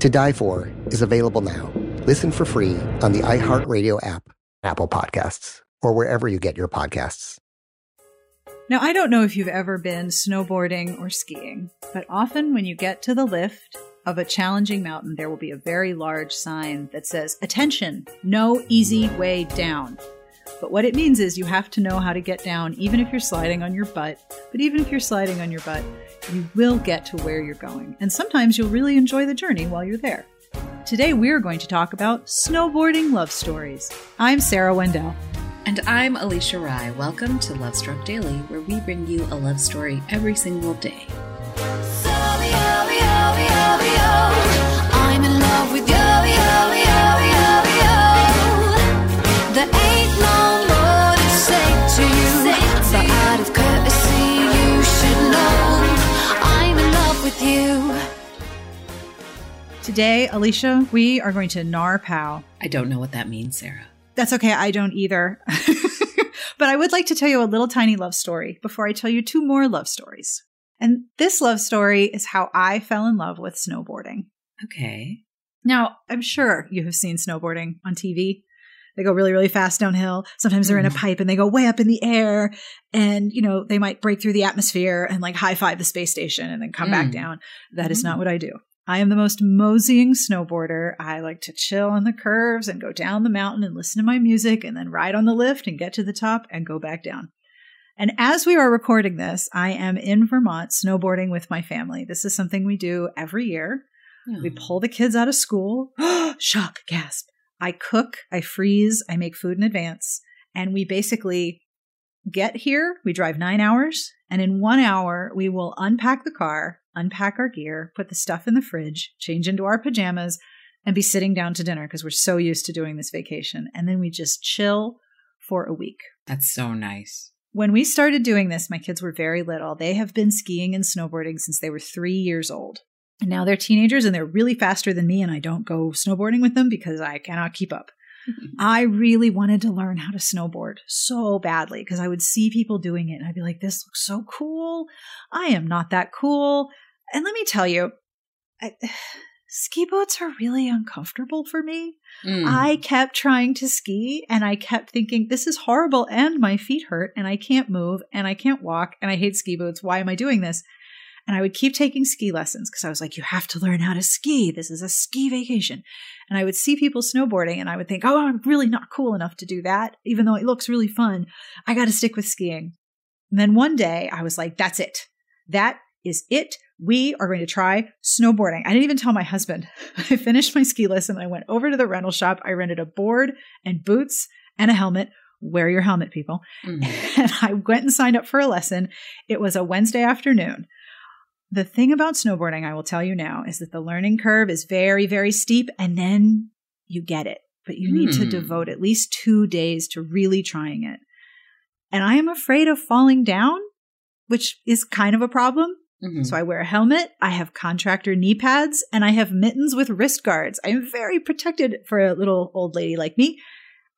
To Die For is available now. Listen for free on the iHeartRadio app, Apple Podcasts, or wherever you get your podcasts. Now, I don't know if you've ever been snowboarding or skiing, but often when you get to the lift of a challenging mountain, there will be a very large sign that says, Attention, no easy way down. But what it means is you have to know how to get down, even if you're sliding on your butt. But even if you're sliding on your butt, you will get to where you're going. And sometimes you'll really enjoy the journey while you're there. Today, we're going to talk about snowboarding love stories. I'm Sarah Wendell. And I'm Alisha Rye. Welcome to Love Struck Daily, where we bring you a love story every single day. Today, Alisha, we are going to nar pow. I don't know what that means, Sarah. That's okay. I don't either. but I would like to tell you a little tiny love story before I tell you two more love stories. And this love story is how I fell in love with snowboarding. Okay. Now, I'm sure you have seen snowboarding on TV. They go really, really fast downhill. Sometimes they're in a pipe and they go way up in the air. And, you know, they might break through the atmosphere and like high five the space station and then come mm. back down. That is not what I do. I am the most moseying snowboarder. I like to chill on the curves and go down the mountain and listen to my music and then ride on the lift and get to the top and go back down. And as we are recording this, I am in Vermont snowboarding with my family. This is something we do every year. Oh. We pull the kids out of school. Shock, gasp. I cook, I freeze, I make food in advance, and we basically get here. We drive nine hours, and in one hour, we will unpack the car, unpack our gear, put the stuff in the fridge, change into our pajamas, and be sitting down to dinner because we're so used to doing this vacation. And then we just chill for a week. That's so nice. When we started doing this, my kids were very little. They have been skiing and snowboarding since they were three years old. And now they're teenagers and they're really faster than me, and I don't go snowboarding with them because I cannot keep up. I really wanted to learn how to snowboard so badly because I would see people doing it and I'd be like, this looks so cool. I am not that cool. And let me tell you, I, ski boats are really uncomfortable for me. Mm. I kept trying to ski and I kept thinking, this is horrible and my feet hurt and I can't move and I can't walk and I hate ski boots. Why am I doing this? And I would keep taking ski lessons because I was like, you have to learn how to ski. This is a ski vacation. And I would see people snowboarding and I would think, oh, I'm really not cool enough to do that, even though it looks really fun. I got to stick with skiing. And then one day I was like, that's it. That is it. We are going to try snowboarding. I didn't even tell my husband. I finished my ski lesson. I went over to the rental shop. I rented a board and boots and a helmet. Wear your helmet, people. Mm-hmm. And I went and signed up for a lesson. It was a Wednesday afternoon. The thing about snowboarding, I will tell you now, is that the learning curve is very, very steep, and then you get it. But you need to Hmm. devote at least two days to really trying it. And I am afraid of falling down, which is kind of a problem. Mhm. So I wear a helmet, I have contractor knee pads, and I have mittens with wrist guards. I am very protected for a little old lady like me.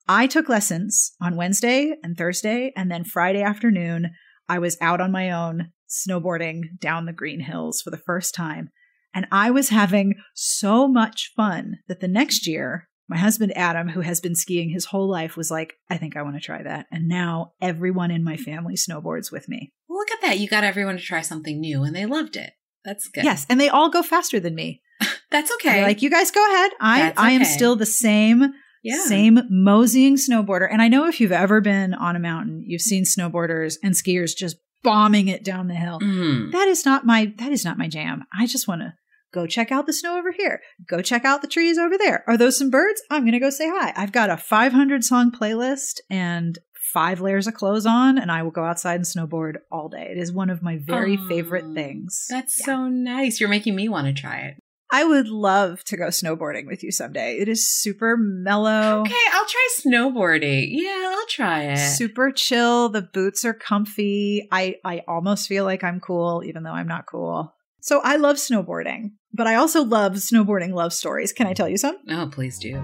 I took lessons on Wednesday and Thursday, and then Friday afternoon, I was out on my own snowboarding down the Green Hills for the first time. And I was having so much fun that the next year, my husband Adam, who has been skiing his whole life, was like, I think I want to try that. And now everyone in my family snowboards with me. Look at that. You got everyone to try something new and they loved it. That's good. Yes. And they all go faster than me. That's okay. They're like, you guys go ahead. I, That's I am okay. still the same, yeah. same moseying snowboarder. And I know if you've ever been on a mountain, you've seen snowboarders and skiers just bombing it down the hill. Mhm. That is not my, that is not my jam. I just want to go check out the snow over here. Go check out the trees over there. Are those some birds? I'm going to go say hi. I've got a 500 song playlist and five layers of clothes on and I will go outside and snowboard all day. It is one of my very Oh, favorite things. That's so nice. You're making me want to try it. I would love to go snowboarding with you someday. It is super mellow, Okay, I'll try snowboarding. Yeah, I'll try it. super chill. The boots are comfy. I, I almost feel like I'm cool, even though I'm not cool. So I love snowboarding, but I also love snowboarding love stories. Can I tell you some? Oh, please do.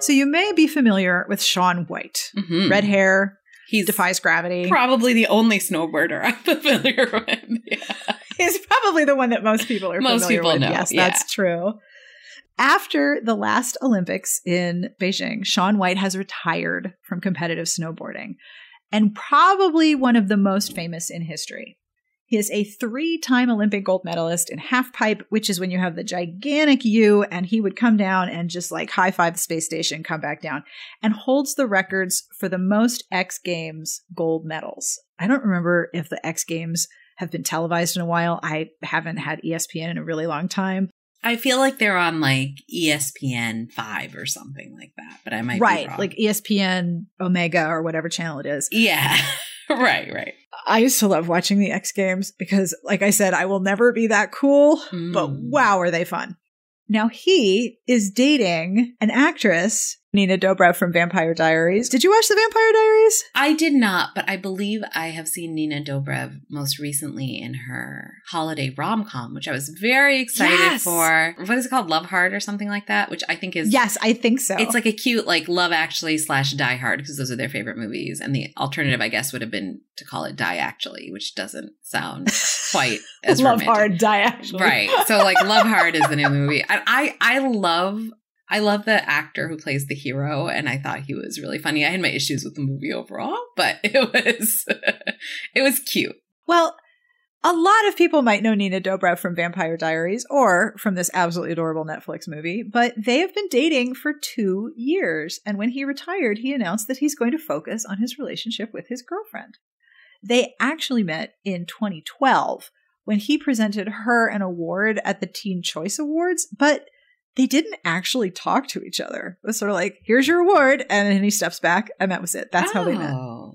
So you may be familiar with Shaun White. Mhm. Red hair, He's defies gravity. probably the only snowboarder I'm familiar with. Yeah. He's probably the one that most people are Most familiar people with. know, Yes, yeah. that's true. After the last Olympics in Beijing, Shaun White has retired from competitive snowboarding and probably one of the most famous in history. He is a three time Olympic gold medalist in half pipe, which is when you have the gigantic U, and he would come down and just like high five the space station, come back down, and holds the records for the most X Games gold medals. I don't remember if the X Games have been televised in a while. I haven't had ESPN in a really long time. I feel like they're on like ESPN 5 or something like that, but I might be right. Like ESPN Omega or whatever channel it is. yeah. right, right. I used to love watching the X Games because, like I said, I will never be that cool, but Mm. wow, are they fun. Now he is dating an actress, Nina Dobrev from Vampire Diaries. Did you watch the Vampire Diaries? I did not, but I believe I have seen Nina Dobrev most recently in her holiday rom com, which I was very excited Yes. for. What is it called? Love Hard or something like that, which I think is Yes, I think so. It's like a cute like Love Actually slash Die Hard because those are their favorite movies, and the alternative, I guess, would have been to call it Die Actually, which doesn't sound quite as Love romantic. Hard, Die Actually. right? So like Love Hard is the name of the movie. I, I I love I love the actor who plays the hero, and I thought he was really funny. I had my issues with the movie overall, but it was it was cute. Well, a lot of people might know Nina Dobrev from Vampire Diaries or from this absolutely adorable Netflix movie, but they have been dating for two years. And when he retired, he announced that he's going to focus on his relationship with his girlfriend. They actually met in 2012 when he presented her an award at the Teen Choice Awards, but they didn't actually talk to each other. It was sort of like, here's your award. And then he steps back, and that was it. That's how they met. Oh.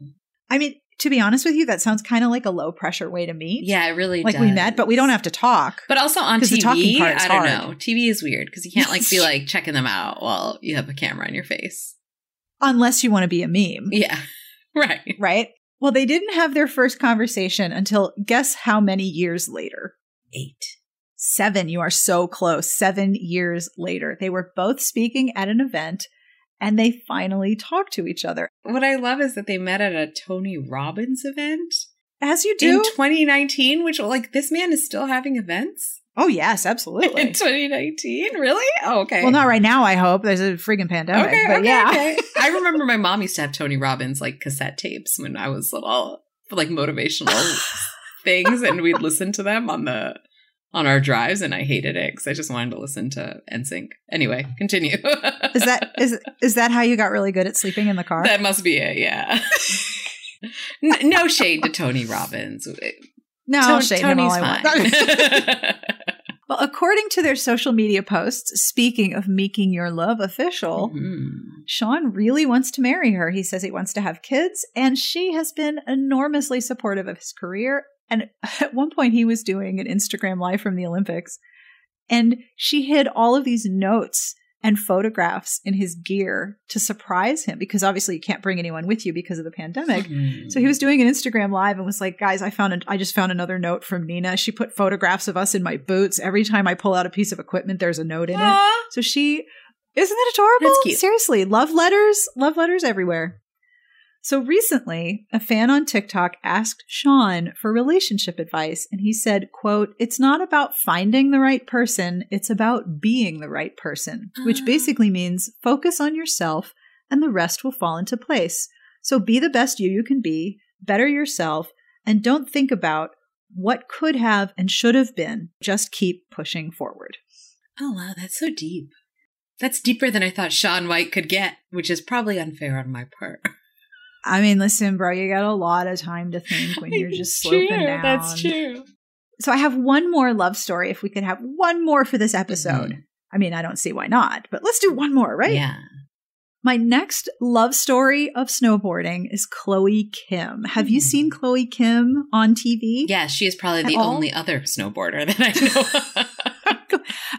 I mean, to be honest with you, that sounds kind of like a low pressure way to meet. Yeah, it really Like we met, but we don't have to talk. But also on 'Cause the talking TV, part is I don't hard. know. TV is weird because you can't like be like checking them out while you have a camera on your face. Unless you want to be a meme. Yeah, right. Right? Well, they didn't have their first conversation until guess how many years later? Eight. Seven. You are so close. Seven years later. They were both speaking at an event and they finally talked to each other. What I love is that they met at a Tony Robbins event As you do. in 2019, which like this man is still having events oh, yes, absolutely. in 2019. Really? Oh, okay. well, not right now, I hope. There's a freaking pandemic. Okay, but okay, yeah. okay. I remember my mom used to have Tony Robbins like cassette tapes when I was little for like motivational things, and we'd listen to them on the on our drives, and I hated it because I just wanted to listen to NSYNC. Anyway, continue. Is that is is that how you got really good at sleeping in the car? that must be it? Yeah. N- no shade to Tony Robbins. No, To- I'll shade him all Tony's I want. fine. well, according to their social media posts, speaking of making your love official, Mhm. Shaun really wants to marry her. He says he wants to have kids, and she has been enormously supportive of his career. And at one point, he was doing an Instagram live from the Olympics, and she hid all of these notes and photographs in his gear to surprise him because obviously you can't bring anyone with you because of the pandemic. Mhm. So he was doing an Instagram live and was like, "Guys, I found an, I just found another note from Nina. She put photographs of us in my boots. Every time I pull out a piece of equipment, there's a note in it." So she isn't that adorable? Seriously, love letters, love letters everywhere. So recently, a fan on TikTok asked Shaun for relationship advice and he said, quote, "It's not about finding the right person, it's about being the right person," which Ah. basically means focus on yourself and the rest will fall into place. So be the best you you can be, better yourself, and don't think about what could have and should have been. Just keep pushing forward. Oh wow, that's so deep. That's deeper than I thought Shaun White could get, which is probably unfair on my part. I mean, listen, bro, you got a lot of time to think when you're just sloping True, down. That's true. So I have one more love story. If we could have one more for this episode. Mhm. I mean, I don't see why not, but let's do one more, right? Yeah. My next love story of snowboarding is Chloe Kim. Have you seen Chloe Kim on TV? Yeah, she is probably the all? only other snowboarder that I know.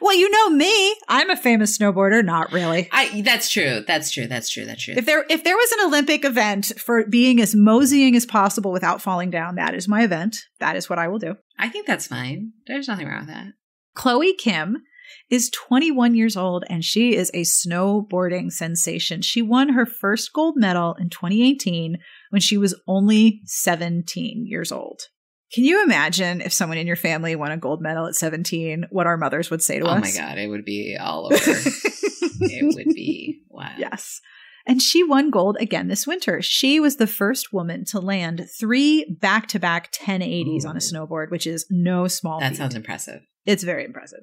Well, you know me. I'm a famous snowboarder. Not really. I that's true. That's true. That's true. That's true. If there if there was an Olympic event for being as moseying as possible without falling down, that is my event. That is what I will do. I think that's fine. There's nothing wrong with that. Chloe Kim is 21 years old and she is a snowboarding sensation. She won her first gold medal in 2018 when she was only 17 years old. Can you imagine if someone in your family won a gold medal at 17, what our mothers would say to Oh us? Oh my god, it would be all over. it would be wow. Yes. And she won gold again this winter. She was the first woman to land three back to back 1080s on a snowboard, which is no small That feat. sounds impressive. It's very impressive.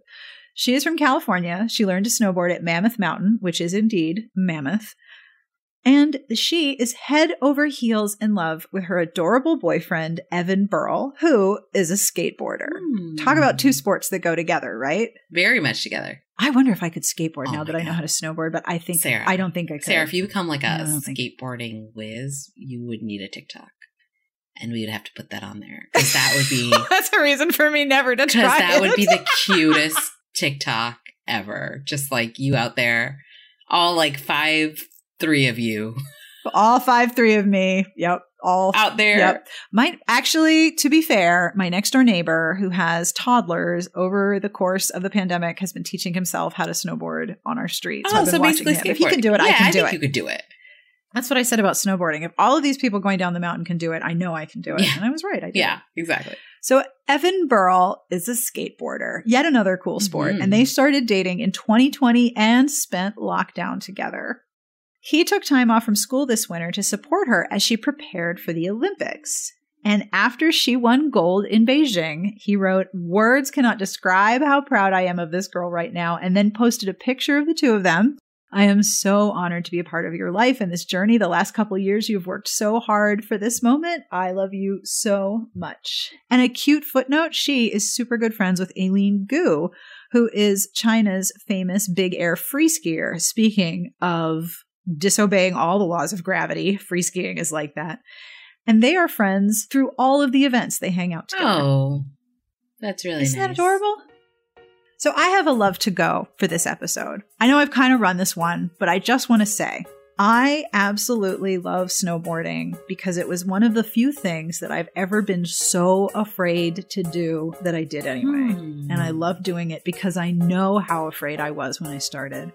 She is from California. She learned to snowboard at Mammoth Mountain, which is indeed Mammoth. And she is head over heels in love with her adorable boyfriend, Evan Berg, who is a skateboarder. Hmm. Talk about two sports that go together, right? very much together. I wonder if I could skateboard Oh now that I know how to snowboard, but I think Sarah. I don't think I could. Sarah, if you become like No, a think- skateboarding whiz, you would need a TikTok, and we would have to put that on there because that would be That's a reason for me never to because try that it. would be the cutest TikTok ever. Just like you out there, all like five, three of you all five, three of me. Yep, all out there. Yep. My actually, to be fair, my next door neighbor who has toddlers over the course of the pandemic has been teaching himself how to snowboard on our street. So Oh, I've been so basically. If he can do it, skateboarding. I Yeah, can do think it. You could do it. That's what I said about snowboarding. If all of these people going down the mountain can do it, I know I can do it. Yeah. And I was right. I did. Yeah, exactly. So Evan Berg is a skateboarder, yet another cool sport, Mhm. and they started dating in 2020 and spent lockdown together. He took time off from school this winter to support her as she prepared for the Olympics. And after she won gold in Beijing, he wrote, Words cannot describe how proud I am of this girl right now, and then posted a picture of the two of them. I am so honored to be a part of your life and this journey. The last couple years, you've worked so hard for this moment. I love you so much. And a cute footnote she is super good friends with Eileen Gu, who is China's famous big air free skier. Speaking of disobeying all the laws of gravity, free skiing is like that. And they are friends through all of the events they hang out together. Oh, that's really Isn't that adorable? So I have a love to go for this episode. I know I've kind of run this one, but I just want to say I absolutely love snowboarding because it was one of the few things that I've ever been so afraid to do that I did anyway. Hmm. And I love doing it because I know how afraid I was when I started.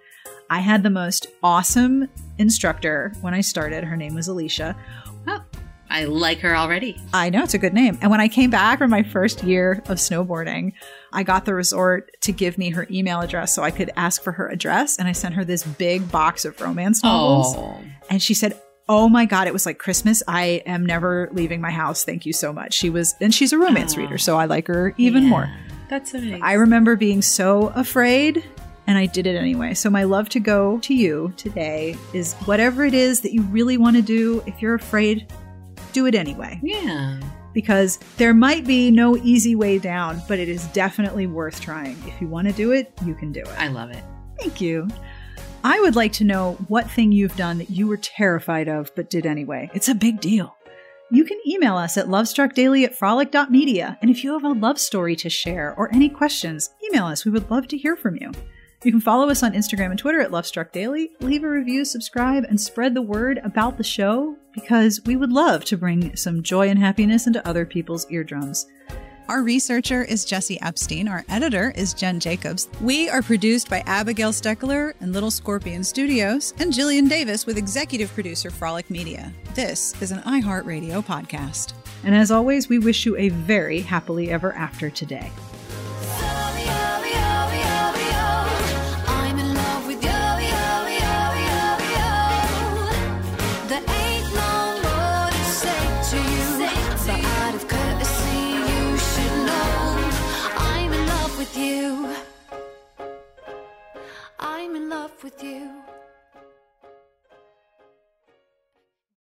I had the most awesome instructor when I started. Her name was Alicia. I like her already. I know it's a good name. And when I came back from my first year of snowboarding, I got the resort to give me her email address so I could ask for her address. And I sent her this big box of romance novels. Oh, And she said, Oh my God, it was like Christmas. I am never leaving my house. Thank you so much. She was, and she's a romance Oh. reader, so I like her even yeah. more. That's amazing. I remember being so afraid and I did it anyway. So my love to go to you today is whatever it is that you really want to do, if you're afraid, do it anyway. Yeah. Because there might be no easy way down, but it is definitely worth trying. If you want to do it, you can do it. I love it. Thank you. I would like to know what thing you've done that you were terrified of but did anyway. It's a big deal. You can email us at lovestruckdaily at frolic.media. And if you have a love story to share or any questions, email us. We would love to hear from you. You can follow us on Instagram and Twitter at lovestruckdaily, leave a review, subscribe, and spread the word about the show because we would love to bring some joy and happiness into other people's eardrums. Our researcher is Jesse Epstein. Our editor is Jen Jacobs. We are produced by Abigail Steckler and Little Scorpion Studios and Jillian Davis with executive producer Frolic Media. This is an iHeartRadio podcast. And as always, we wish you a very happily ever after today.